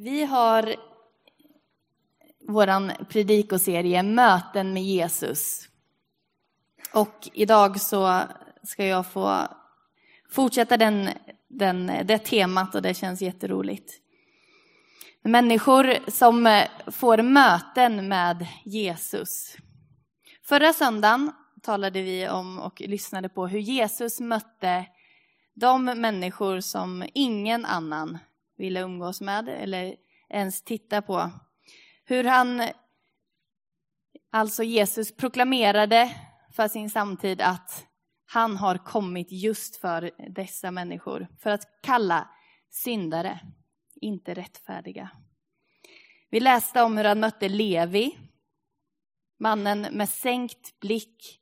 Vi har vår predikoserie Möten med Jesus. Och idag så ska jag få fortsätta den, den, det temat och det känns jätteroligt. Människor som får möten med Jesus. Förra söndagen talade vi om och lyssnade på hur Jesus mötte de människor som ingen annan ville umgås med eller ens titta på. Hur han, alltså Jesus, proklamerade för sin samtid att han har kommit just för dessa människor. För att kalla syndare, inte rättfärdiga. Vi läste om hur han mötte Levi, mannen med sänkt blick,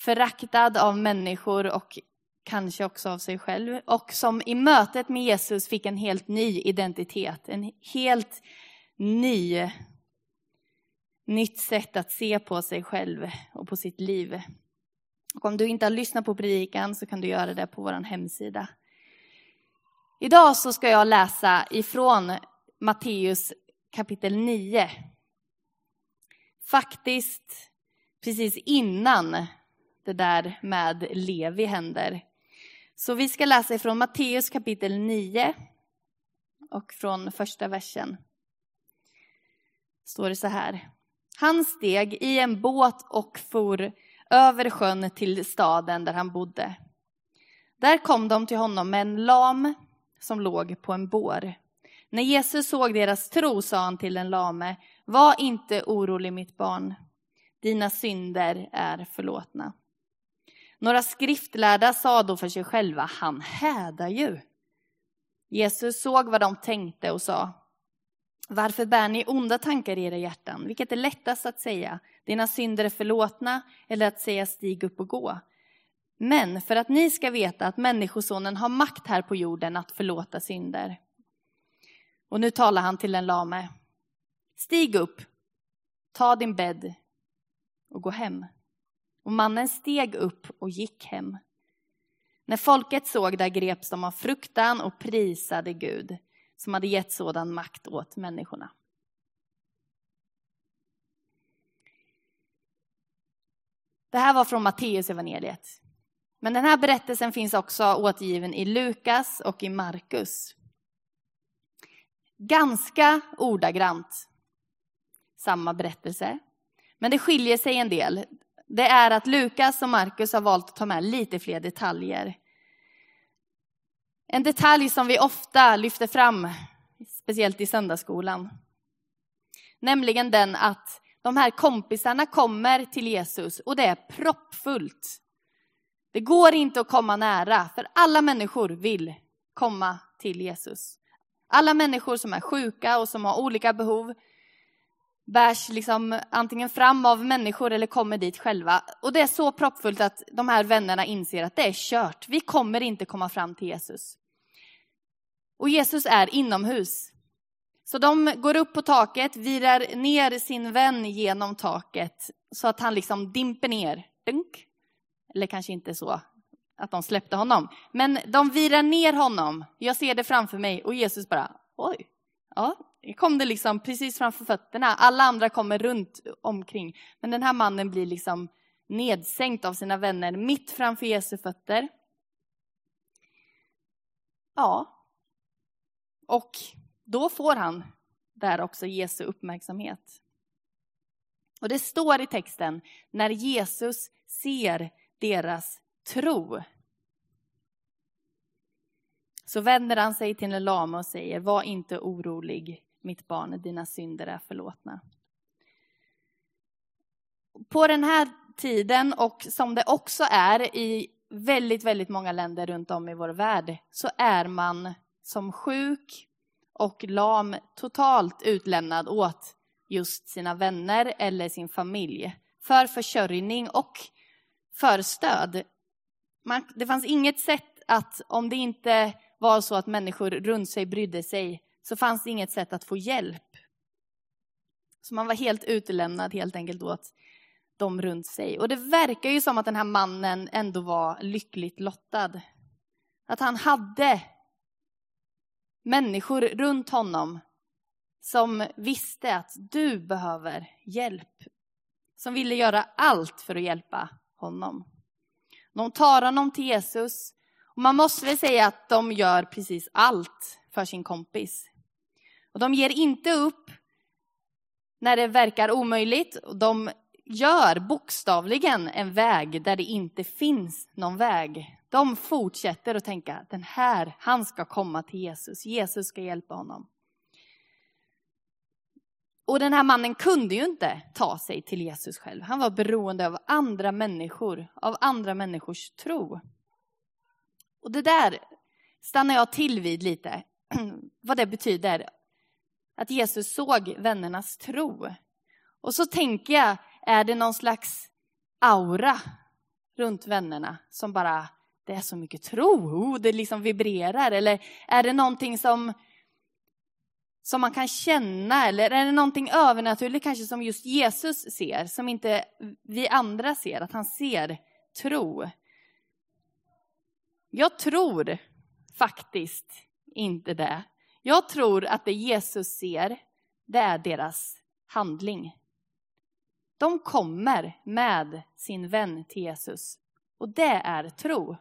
föraktad av människor och kanske också av sig själv, och som i mötet med Jesus fick en helt ny identitet, en helt ny, nytt sätt att se på sig själv och på sitt liv. Och om du inte har lyssnat på predikan så kan du göra det på vår hemsida. Idag så ska jag läsa ifrån Matteus kapitel 9. Faktiskt precis innan det där med Levi händer. Så vi ska läsa ifrån Matteus kapitel 9 och från första versen. Står det så här. Han steg i en båt och for över sjön till staden där han bodde. Där kom de till honom med en lam som låg på en bår. När Jesus såg deras tro sa han till den lame, var inte orolig mitt barn, dina synder är förlåtna. Några skriftlärda sa då för sig själva, han hädar ju. Jesus såg vad de tänkte och sa, varför bär ni onda tankar i era hjärtan? Vilket är lättast att säga, dina synder är förlåtna, eller att säga stig upp och gå? Men för att ni ska veta att Människosonen har makt här på jorden att förlåta synder. Och nu talar han till den lame. Stig upp, ta din bädd och gå hem. Och mannen steg upp och gick hem. När folket såg det greps de av fruktan och prisade Gud som hade gett sådan makt åt människorna. Det här var från Matteus evangeliet. Men den här berättelsen finns också återgiven i Lukas och i Markus. Ganska ordagrant samma berättelse. Men det skiljer sig en del det är att Lukas och Markus har valt att ta med lite fler detaljer. En detalj som vi ofta lyfter fram, speciellt i söndagsskolan. Nämligen den att de här kompisarna kommer till Jesus och det är proppfullt. Det går inte att komma nära, för alla människor vill komma till Jesus. Alla människor som är sjuka och som har olika behov bärs liksom antingen fram av människor eller kommer dit själva. Och det är så proppfullt att de här vännerna inser att det är kört. Vi kommer inte komma fram till Jesus. Och Jesus är inomhus. Så de går upp på taket, virar ner sin vän genom taket så att han liksom dimper ner. Dunk. Eller kanske inte så att de släppte honom. Men de virar ner honom. Jag ser det framför mig och Jesus bara, oj, ja, kom det liksom precis framför fötterna. Alla andra kommer runt omkring. Men den här mannen blir liksom nedsänkt av sina vänner mitt framför Jesu fötter. Ja. Och då får han där också Jesu uppmärksamhet. Och det står i texten, när Jesus ser deras tro. Så vänder han sig till en lama och säger, var inte orolig, mitt barn, dina synder är förlåtna. På den här tiden, och som det också är i väldigt, väldigt många länder runt om i vår värld, så är man som sjuk och lam totalt utlämnad åt just sina vänner eller sin familj för försörjning och för stöd. Man, det fanns inget sätt att, om det inte var så att människor runt sig brydde sig, så fanns det inget sätt att få hjälp. Så man var helt utelämnad helt enkelt åt dem runt sig. Och det verkar ju som att den här mannen ändå var lyckligt lottad. Att han hade människor runt honom som visste att du behöver hjälp. Som ville göra allt för att hjälpa honom. De tar honom till Jesus. Och man måste väl säga att de gör precis allt för sin kompis. Och de ger inte upp när det verkar omöjligt. De gör bokstavligen en väg där det inte finns någon väg. De fortsätter att tänka, den här, han ska komma till Jesus. Jesus ska hjälpa honom. Och den här mannen kunde ju inte ta sig till Jesus själv. Han var beroende av andra människor, av andra människors tro. Och det där stannar jag till vid lite, vad det betyder. Att Jesus såg vännernas tro. Och så tänker jag, är det någon slags aura runt vännerna som bara, det är så mycket tro, oh, det liksom vibrerar. Eller är det någonting som som man kan känna eller är det någonting övernaturligt kanske som just Jesus ser, som inte vi andra ser, att han ser tro? Jag tror faktiskt inte det. Jag tror att det Jesus ser, det är deras handling. De kommer med sin vän till Jesus och det är tro.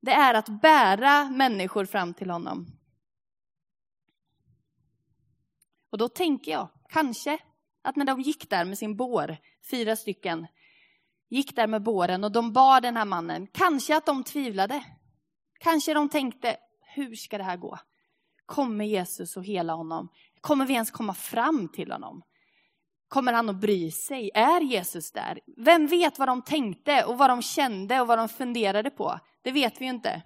Det är att bära människor fram till honom. Och då tänker jag kanske att när de gick där med sin bår, fyra stycken, gick där med båren och de bar den här mannen, kanske att de tvivlade. Kanske de tänkte, hur ska det här gå? Kommer Jesus att hela honom? Kommer vi ens komma fram till honom? Kommer han att bry sig? Är Jesus där? Vem vet vad de tänkte och vad de kände och vad de funderade på? Det vet vi ju inte.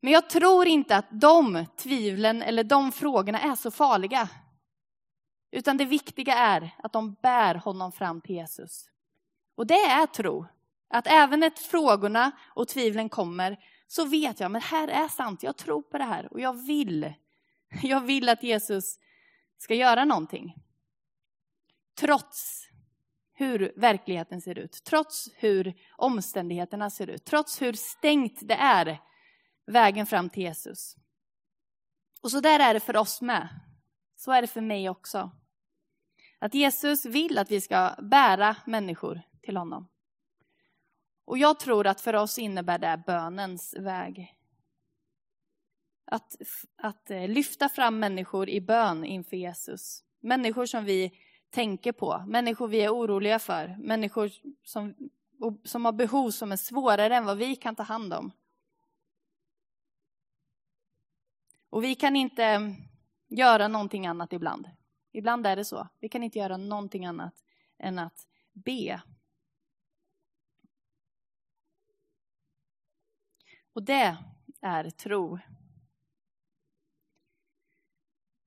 Men jag tror inte att de tvivlen eller de frågorna är så farliga. Utan det viktiga är att de bär honom fram till Jesus. Och det är tro. Att även när frågorna och tvivlen kommer så vet jag, men här är sant, jag tror på det här och jag vill. Jag vill att Jesus ska göra någonting. Trots hur verkligheten ser ut, trots hur omständigheterna ser ut, trots hur stängt det är vägen fram till Jesus. Och så där är det för oss med. Så är det för mig också. Att Jesus vill att vi ska bära människor till honom. Och jag tror att för oss innebär det bönens väg. Att, att eh, lyfta fram människor i bön inför Jesus. Människor som vi tänker på, människor vi är oroliga för, människor som, som har behov som är svårare än vad vi kan ta hand om. Och vi kan inte eh, göra någonting annat ibland. Ibland är det så. Vi kan inte göra någonting annat än att be. Och det är tro.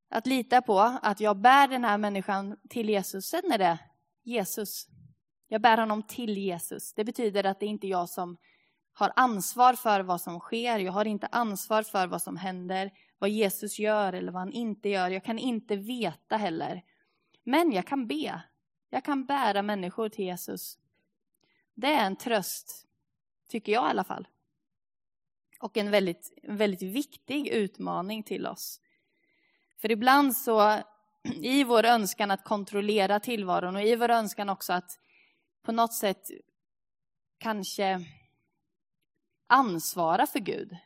Att lita på att jag bär den här människan till Jesus. Sen är det Jesus. Jag bär honom till Jesus. Det betyder att det inte är jag som har ansvar för vad som sker. Jag har inte ansvar för vad som händer vad Jesus gör eller vad han inte gör. Jag kan inte veta heller. Men jag kan be. Jag kan bära människor till Jesus. Det är en tröst, tycker jag i alla fall. Och en väldigt, väldigt viktig utmaning till oss. För ibland så, i vår önskan att kontrollera tillvaron och i vår önskan också att på något sätt kanske ansvara för Gud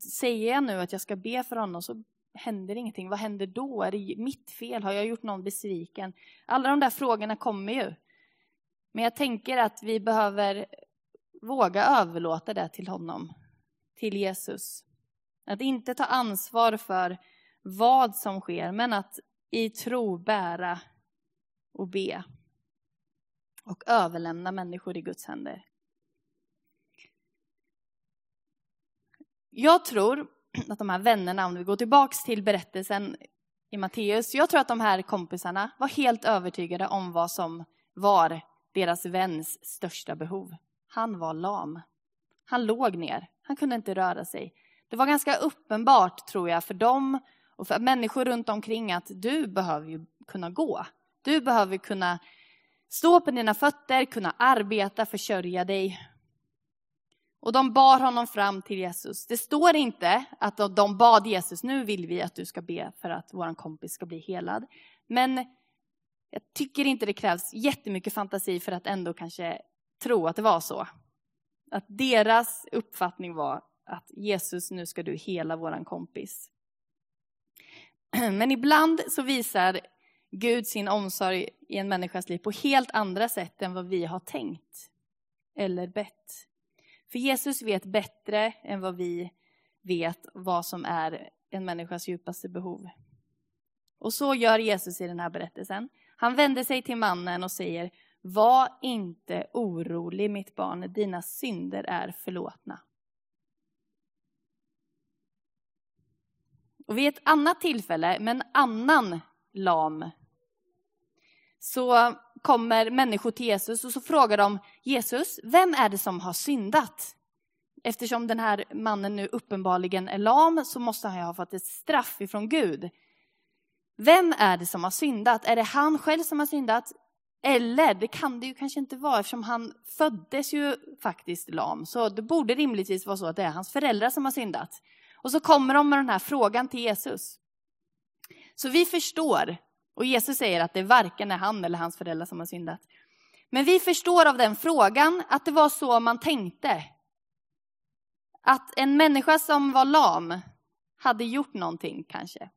Säger jag nu att jag ska be för honom så händer ingenting. Vad händer då? Är det mitt fel? Har jag gjort någon besviken? Alla de där frågorna kommer ju. Men jag tänker att vi behöver våga överlåta det till honom, till Jesus. Att inte ta ansvar för vad som sker, men att i tro bära och be. Och överlämna människor i Guds händer. Jag tror att de här vännerna, om vi går tillbaks till berättelsen i Matteus, jag tror att de här kompisarna var helt övertygade om vad som var deras väns största behov. Han var lam. Han låg ner. Han kunde inte röra sig. Det var ganska uppenbart, tror jag, för dem och för människor runt omkring att du behöver ju kunna gå. Du behöver kunna stå på dina fötter, kunna arbeta, försörja dig. Och de bar honom fram till Jesus. Det står inte att de bad Jesus, nu vill vi att du ska be för att vår kompis ska bli helad. Men jag tycker inte det krävs jättemycket fantasi för att ändå kanske tro att det var så. Att deras uppfattning var att Jesus, nu ska du hela våran kompis. Men ibland så visar Gud sin omsorg i en människas liv på helt andra sätt än vad vi har tänkt eller bett. För Jesus vet bättre än vad vi vet vad som är en människas djupaste behov. Och så gör Jesus i den här berättelsen. Han vänder sig till mannen och säger var inte orolig mitt barn, dina synder är förlåtna. Och vid ett annat tillfälle, med en annan lam, så kommer människor till Jesus och så frågar de Jesus, vem är det som har syndat? Eftersom den här mannen nu uppenbarligen är lam så måste han ju ha fått ett straff ifrån Gud. Vem är det som har syndat? Är det han själv som har syndat? Eller, det kan det ju kanske inte vara eftersom han föddes ju faktiskt lam. Så det borde rimligtvis vara så att det är hans föräldrar som har syndat. Och så kommer de med den här frågan till Jesus. Så vi förstår, och Jesus säger att det varken är han eller hans föräldrar som har syndat. Men vi förstår av den frågan att det var så man tänkte. Att en människa som var lam hade gjort någonting kanske.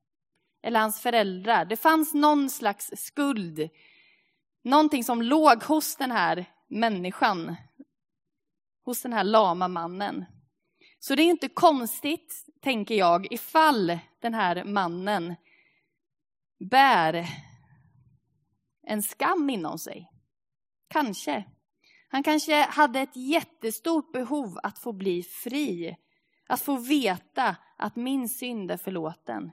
Eller hans föräldrar. Det fanns någon slags skuld. Någonting som låg hos den här människan. Hos den här lama mannen. Så det är inte konstigt, tänker jag, ifall den här mannen bär en skam inom sig. Kanske. Han kanske hade ett jättestort behov att få bli fri. Att få veta att min synd är förlåten.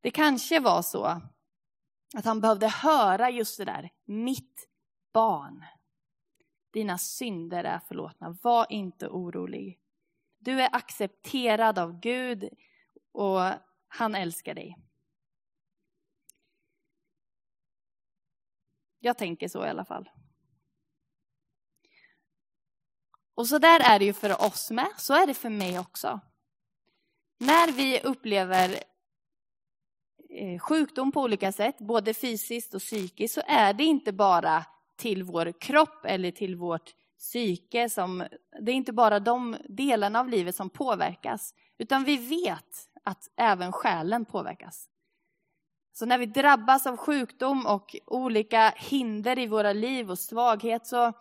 Det kanske var så att han behövde höra just det där, mitt barn. Dina synder är förlåtna, var inte orolig. Du är accepterad av Gud och han älskar dig. Jag tänker så i alla fall. Och så där är det ju för oss med, så är det för mig också. När vi upplever Eh, sjukdom på olika sätt, både fysiskt och psykiskt, så är det inte bara till vår kropp eller till vårt psyke. Som, det är inte bara de delarna av livet som påverkas, utan vi vet att även själen påverkas. Så när vi drabbas av sjukdom och olika hinder i våra liv och svaghet så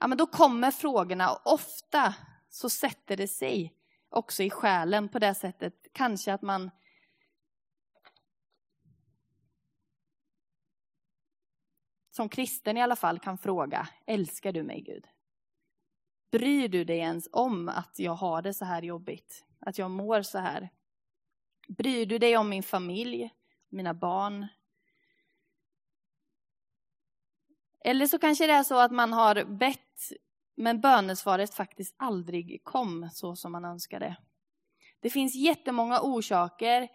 ja, men då kommer frågorna och ofta så sätter det sig också i själen på det sättet. Kanske att man som kristen i alla fall kan fråga, älskar du mig Gud? Bryr du dig ens om att jag har det så här jobbigt? Att jag mår så här? Bryr du dig om min familj, mina barn? Eller så kanske det är så att man har bett, men bönesvaret faktiskt aldrig kom så som man önskade. Det finns jättemånga orsaker,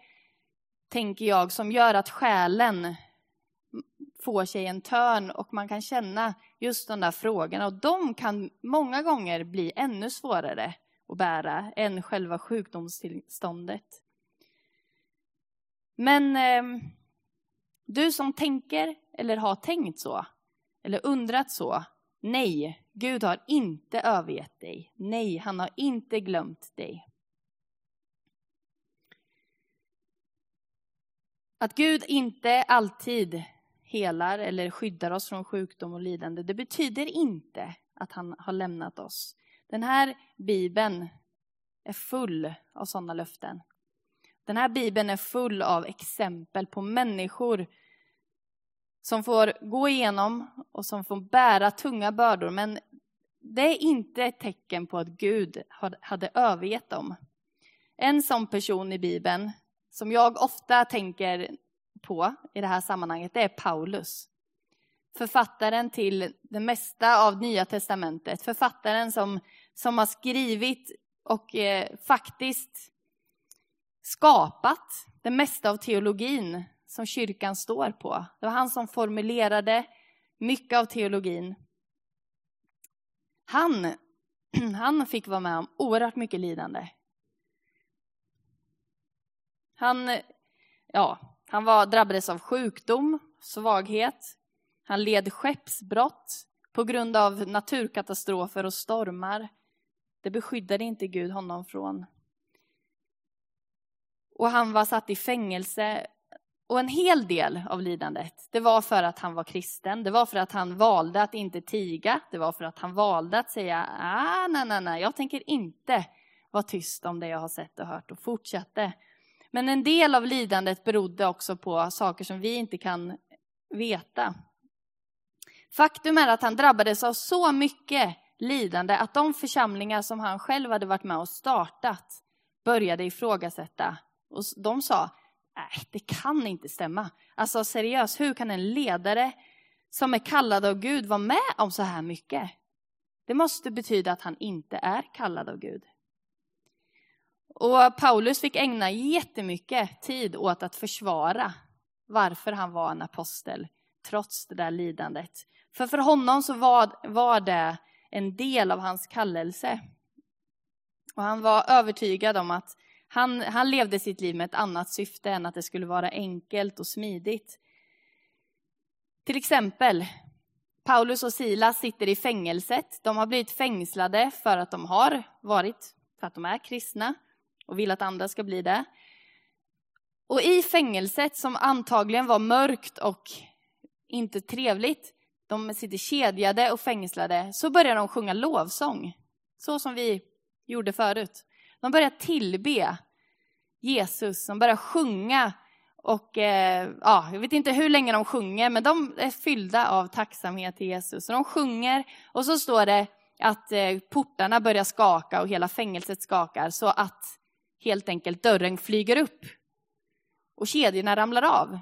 tänker jag, som gör att själen får sig en törn och man kan känna just de där frågorna. Och de kan många gånger bli ännu svårare att bära än själva sjukdomstillståndet. Men eh, du som tänker eller har tänkt så, eller undrat så, nej, Gud har inte övergett dig. Nej, han har inte glömt dig. Att Gud inte alltid helar eller skyddar oss från sjukdom och lidande, det betyder inte att han har lämnat oss. Den här bibeln är full av sådana löften. Den här bibeln är full av exempel på människor som får gå igenom och som får bära tunga bördor. Men det är inte ett tecken på att Gud hade övergett dem. En sån person i Bibeln, som jag ofta tänker på i det här sammanhanget, det är Paulus. Författaren till det mesta av Nya Testamentet. Författaren som, som har skrivit och eh, faktiskt skapat det mesta av teologin som kyrkan står på. Det var han som formulerade mycket av teologin. Han han fick vara med om oerhört mycket lidande. Han, ja, han var, drabbades av sjukdom, svaghet. Han led skeppsbrott på grund av naturkatastrofer och stormar. Det beskyddade inte Gud honom från. Och han var satt i fängelse. Och en hel del av lidandet, det var för att han var kristen. Det var för att han valde att inte tiga. Det var för att han valde att säga, ah, nej, nej, nej, jag tänker inte vara tyst om det jag har sett och hört och fortsatte. Men en del av lidandet berodde också på saker som vi inte kan veta. Faktum är att han drabbades av så mycket lidande att de församlingar som han själv hade varit med och startat började ifrågasätta. Och de sa, nej det kan inte stämma. Alltså seriöst, hur kan en ledare som är kallad av Gud vara med om så här mycket? Det måste betyda att han inte är kallad av Gud. Och Paulus fick ägna jättemycket tid åt att försvara varför han var en apostel, trots det där lidandet. För för honom så var, var det en del av hans kallelse. Och han var övertygad om att han, han levde sitt liv med ett annat syfte än att det skulle vara enkelt och smidigt. Till exempel, Paulus och Silas sitter i fängelset. De har blivit fängslade för att de har varit, för att de är kristna och vill att andra ska bli det. Och i fängelset, som antagligen var mörkt och inte trevligt, de sitter kedjade och fängslade, så börjar de sjunga lovsång. Så som vi gjorde förut. De börjar tillbe Jesus, de börjar sjunga och eh, ja, jag vet inte hur länge de sjunger, men de är fyllda av tacksamhet till Jesus. Så de sjunger och så står det att eh, portarna börjar skaka och hela fängelset skakar så att helt enkelt dörren flyger upp och kedjorna ramlar av.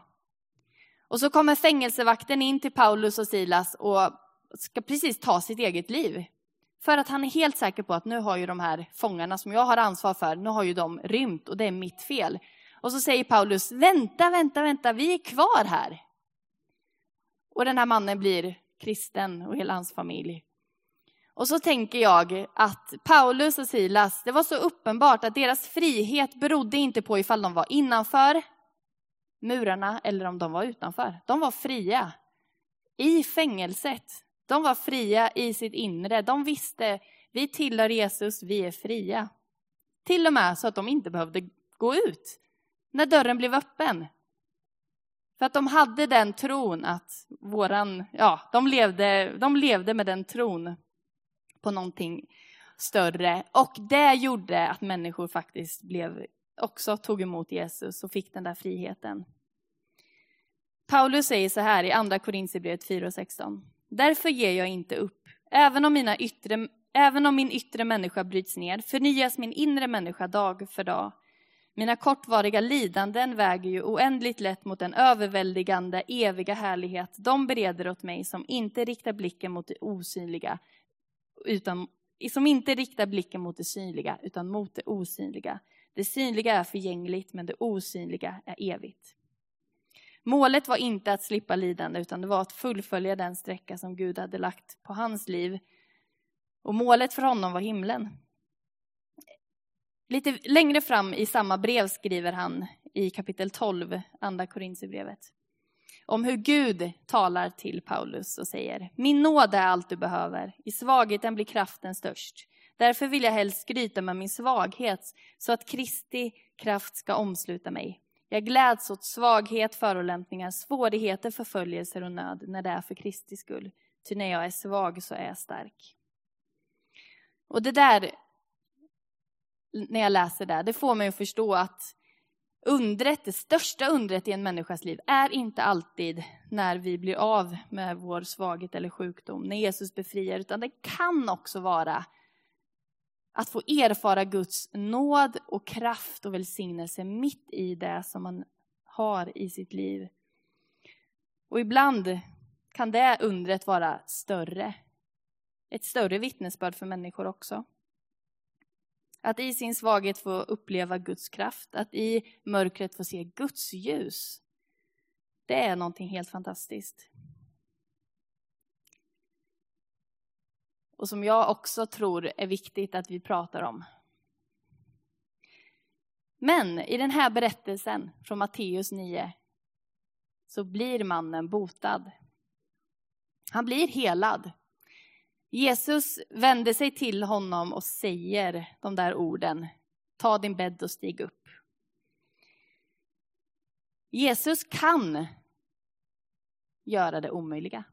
Och så kommer fängelsevakten in till Paulus och Silas och ska precis ta sitt eget liv. För att han är helt säker på att nu har ju de här fångarna som jag har ansvar för, nu har ju de rymt och det är mitt fel. Och så säger Paulus, vänta, vänta, vänta, vi är kvar här. Och den här mannen blir kristen och hela hans familj. Och så tänker jag att Paulus och Silas, det var så uppenbart att deras frihet berodde inte på ifall de var innanför murarna eller om de var utanför. De var fria i fängelset. De var fria i sitt inre. De visste, vi tillhör Jesus, vi är fria. Till och med så att de inte behövde gå ut när dörren blev öppen. För att de hade den tron att våran, ja, de levde, de levde med den tron på någonting större. Och det gjorde att människor faktiskt blev, också tog emot Jesus och fick den där friheten. Paulus säger så här i andra Korintierbrevet 4 och 16. Därför ger jag inte upp. Även om, mina yttre, även om min yttre människa bryts ner förnyas min inre människa dag för dag. Mina kortvariga lidanden väger ju oändligt lätt mot den överväldigande, eviga härlighet de bereder åt mig som inte riktar blicken mot det osynliga, utan, som inte riktar blicken mot det synliga, utan mot det osynliga. Det synliga är förgängligt, men det osynliga är evigt. Målet var inte att slippa lidande, utan det var att fullfölja den sträcka som Gud hade lagt på hans liv. Och målet för honom var himlen. Lite längre fram i samma brev skriver han i kapitel 12, andra Korintierbrevet, om hur Gud talar till Paulus och säger, min nåd är allt du behöver, i svagheten blir kraften störst. Därför vill jag helst skryta med min svaghet, så att Kristi kraft ska omsluta mig. Jag gläds åt svaghet, förolämpningar, svårigheter, förföljelser och nöd när det är för Kristi skull. Ty när jag är svag så är jag stark. Och det där, när jag läser det, det får mig att förstå att undret, det största undret i en människas liv är inte alltid när vi blir av med vår svaghet eller sjukdom, när Jesus befriar, utan det kan också vara att få erfara Guds nåd och kraft och välsignelse mitt i det som man har i sitt liv. Och ibland kan det undret vara större. Ett större vittnesbörd för människor också. Att i sin svaghet få uppleva Guds kraft, att i mörkret få se Guds ljus. Det är någonting helt fantastiskt. och som jag också tror är viktigt att vi pratar om. Men i den här berättelsen från Matteus 9 så blir mannen botad. Han blir helad. Jesus vänder sig till honom och säger de där orden. Ta din bädd och stig upp. Jesus kan göra det omöjliga.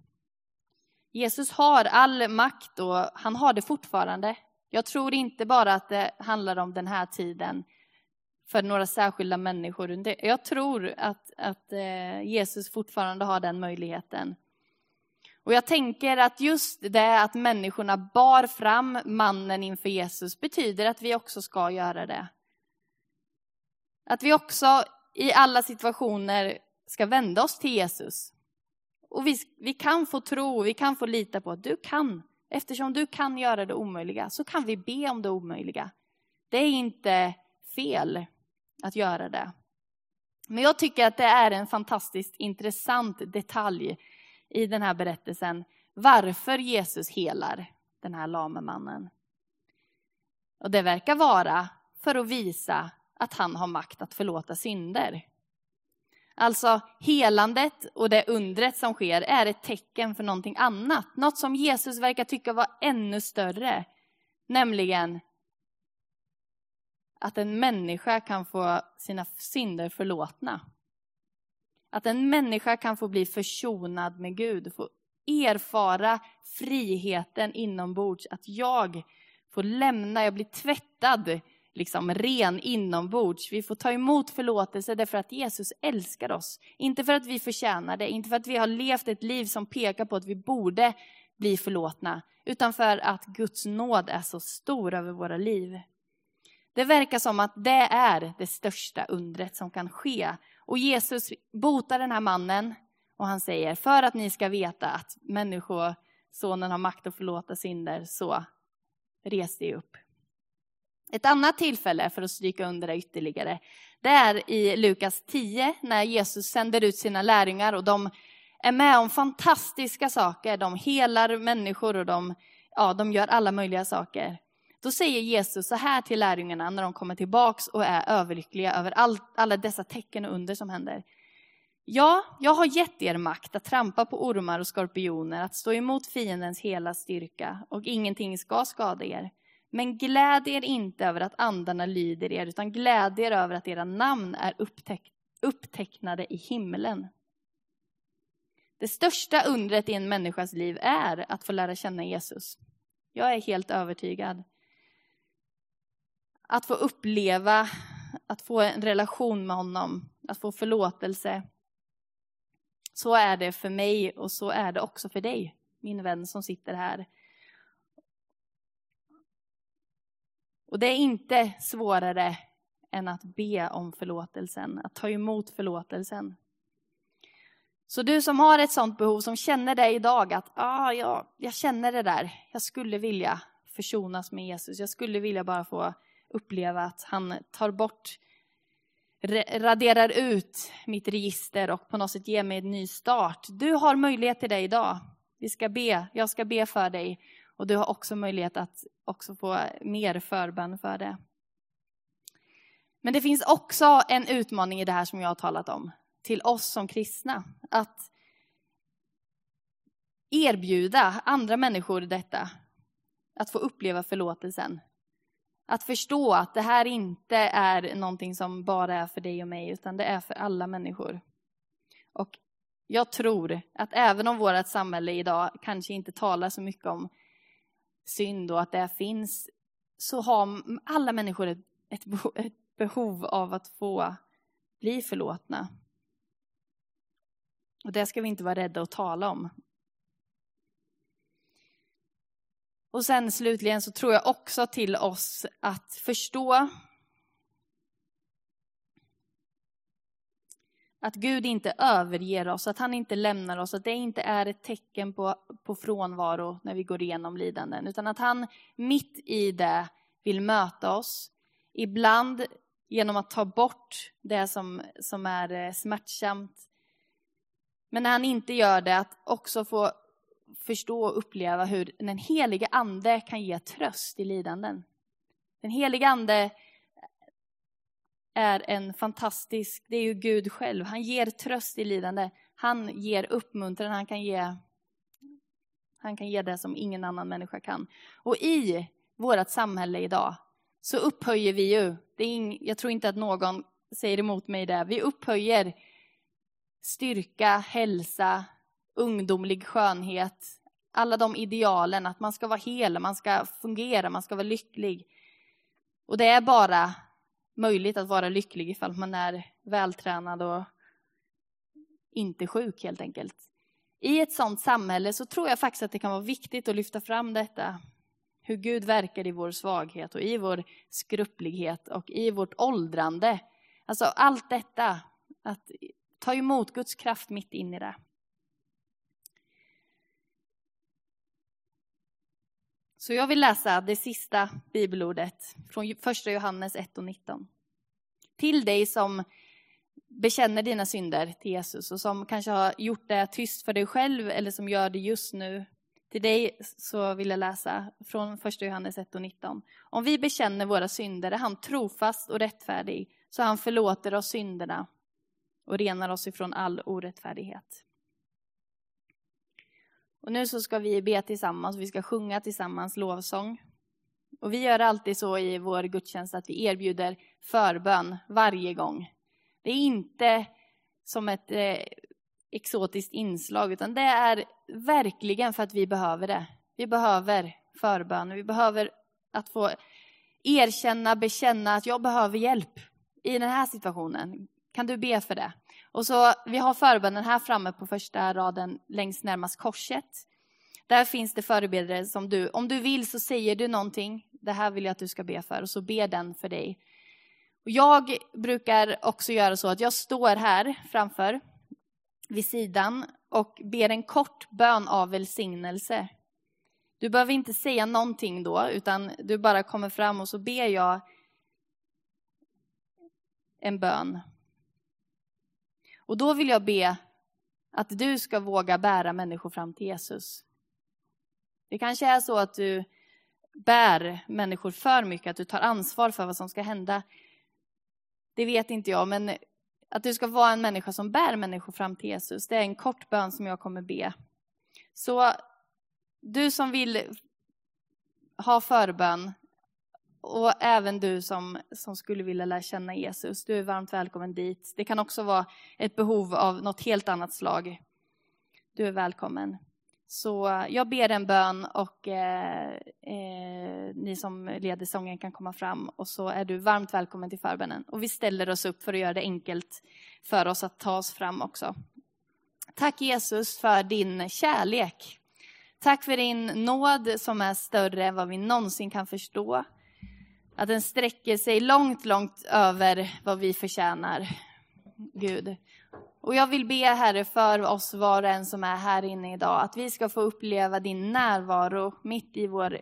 Jesus har all makt och han har det fortfarande. Jag tror inte bara att det handlar om den här tiden för några särskilda människor. Jag tror att, att eh, Jesus fortfarande har den möjligheten. Och jag tänker att just det att människorna bar fram mannen inför Jesus betyder att vi också ska göra det. Att vi också i alla situationer ska vända oss till Jesus. Och vi, vi kan få tro, vi kan få lita på att du kan. Eftersom du kan göra det omöjliga så kan vi be om det omöjliga. Det är inte fel att göra det. Men jag tycker att det är en fantastiskt intressant detalj i den här berättelsen varför Jesus helar den här lame mannen. Och det verkar vara för att visa att han har makt att förlåta synder. Alltså helandet och det undret som sker är ett tecken för någonting annat. Något som Jesus verkar tycka var ännu större. Nämligen att en människa kan få sina synder förlåtna. Att en människa kan få bli försonad med Gud, få erfara friheten inombords, att jag får lämna, jag blir tvättad, liksom ren inombords. Vi får ta emot förlåtelse därför att Jesus älskar oss. Inte för att vi förtjänar det, inte för att vi har levt ett liv som pekar på att vi borde bli förlåtna, utan för att Guds nåd är så stor över våra liv. Det verkar som att det är det största undret som kan ske. Och Jesus botar den här mannen och han säger, för att ni ska veta att människosonen har makt att förlåta synder, så res dig upp. Ett annat tillfälle för att stryka under det ytterligare, det är i Lukas 10 när Jesus sänder ut sina lärjungar och de är med om fantastiska saker. De helar människor och de, ja, de gör alla möjliga saker. Då säger Jesus så här till lärjungarna när de kommer tillbaks och är överlyckliga över all, alla dessa tecken och under som händer. Ja, jag har gett er makt att trampa på ormar och skorpioner, att stå emot fiendens hela styrka och ingenting ska skada er. Men gläd er inte över att andarna lyder er, utan gläd er över att era namn är upptäck upptecknade i himlen. Det största undret i en människas liv är att få lära känna Jesus. Jag är helt övertygad. Att få uppleva, att få en relation med honom, att få förlåtelse. Så är det för mig och så är det också för dig, min vän som sitter här. Och det är inte svårare än att be om förlåtelsen, att ta emot förlåtelsen. Så du som har ett sånt behov, som känner det idag att ah, ja, jag känner det där, jag skulle vilja försonas med Jesus, jag skulle vilja bara få uppleva att han tar bort, raderar ut mitt register och på något sätt ger mig en ny start. Du har möjlighet till det idag. Vi ska be, jag ska be för dig och du har också möjlighet att också få mer förbön för det. Men det finns också en utmaning i det här som jag har talat om, till oss som kristna. Att erbjuda andra människor detta, att få uppleva förlåtelsen. Att förstå att det här inte är någonting som bara är för dig och mig, utan det är för alla människor. Och jag tror att även om vårt samhälle idag kanske inte talar så mycket om synd och att det finns, så har alla människor ett, ett, ett behov av att få bli förlåtna. Och det ska vi inte vara rädda att tala om. Och sen slutligen så tror jag också till oss att förstå Att Gud inte överger oss, att han inte lämnar oss, att det inte är ett tecken på, på frånvaro när vi går igenom lidanden, utan att han mitt i det vill möta oss. Ibland genom att ta bort det som, som är eh, smärtsamt. Men när han inte gör det, att också få, förstå och uppleva hur den helige ande kan ge tröst i lidanden. Den helige ande är en fantastisk, det är ju Gud själv. Han ger tröst i lidande. Han ger uppmuntran, han kan ge, han kan ge det som ingen annan människa kan. Och i vårt samhälle idag så upphöjer vi ju, det är ing, jag tror inte att någon säger emot mig där, vi upphöjer styrka, hälsa, ungdomlig skönhet, alla de idealen, att man ska vara hel, man ska fungera, man ska vara lycklig. Och det är bara möjligt att vara lycklig ifall man är vältränad och inte sjuk helt enkelt. I ett sånt samhälle så tror jag faktiskt att det kan vara viktigt att lyfta fram detta. Hur Gud verkar i vår svaghet och i vår skrupplighet och i vårt åldrande. Alltså allt detta, att ta emot Guds kraft mitt in i det. Så jag vill läsa det sista bibelordet från första Johannes 1 och 19. Till dig som bekänner dina synder till Jesus och som kanske har gjort det tyst för dig själv eller som gör det just nu. Till dig så vill jag läsa från första Johannes 1 och 19. Om vi bekänner våra synder är han trofast och rättfärdig så han förlåter oss synderna och renar oss ifrån all orättfärdighet. Och nu så ska vi be tillsammans, vi ska sjunga tillsammans lovsång. Och vi gör alltid så i vår gudstjänst att vi erbjuder förbön varje gång. Det är inte som ett eh, exotiskt inslag, utan det är verkligen för att vi behöver det. Vi behöver förbön, vi behöver att få erkänna, bekänna att jag behöver hjälp i den här situationen. Kan du be för det? Och så, vi har förbönen här framme på första raden längst närmast korset. Där finns det förebedjare som du, om du vill så säger du någonting, det här vill jag att du ska be för, och så ber den för dig. Och jag brukar också göra så att jag står här framför, vid sidan, och ber en kort bön av välsignelse. Du behöver inte säga någonting då, utan du bara kommer fram och så ber jag en bön och då vill jag be att du ska våga bära människor fram till Jesus. Det kanske är så att du bär människor för mycket, att du tar ansvar för vad som ska hända. Det vet inte jag, men att du ska vara en människa som bär människor fram till Jesus, det är en kort bön som jag kommer be. Så du som vill ha förbön, och även du som, som skulle vilja lära känna Jesus, du är varmt välkommen dit. Det kan också vara ett behov av något helt annat slag. Du är välkommen. Så eh, jag ber en bön och eh, eh, ni som leder sången kan komma fram och så är du varmt välkommen till förbönen. Och vi ställer oss upp för att göra det enkelt för oss att ta oss fram också. Tack Jesus för din kärlek. Tack för din nåd som är större än vad vi någonsin kan förstå. Att den sträcker sig långt, långt över vad vi förtjänar, Gud. Och jag vill be, Herre, för oss var och en som är här inne idag, att vi ska få uppleva din närvaro mitt i vår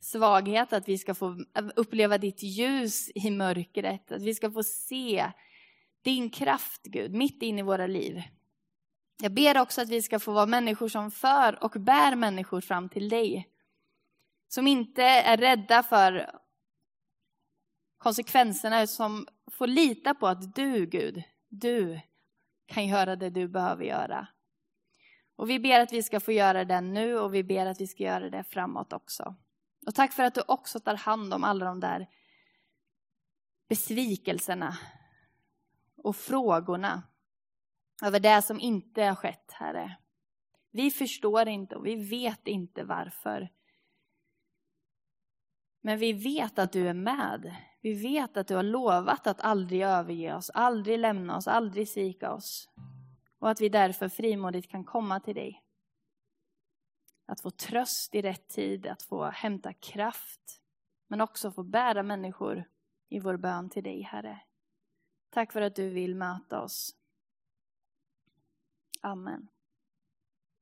svaghet, att vi ska få uppleva ditt ljus i mörkret, att vi ska få se din kraft, Gud, mitt in i våra liv. Jag ber också att vi ska få vara människor som för och bär människor fram till dig. Som inte är rädda för konsekvenserna som får lita på att du, Gud, du kan göra det du behöver göra. Och vi ber att vi ska få göra det nu och vi ber att vi ska göra det framåt också. Och tack för att du också tar hand om alla de där besvikelserna och frågorna över det som inte har skett, Herre. Vi förstår inte och vi vet inte varför. Men vi vet att du är med. Vi vet att du har lovat att aldrig överge oss, aldrig lämna oss, aldrig svika oss. Och att vi därför frimodigt kan komma till dig. Att få tröst i rätt tid, att få hämta kraft. Men också få bära människor i vår bön till dig, Herre. Tack för att du vill möta oss. Amen.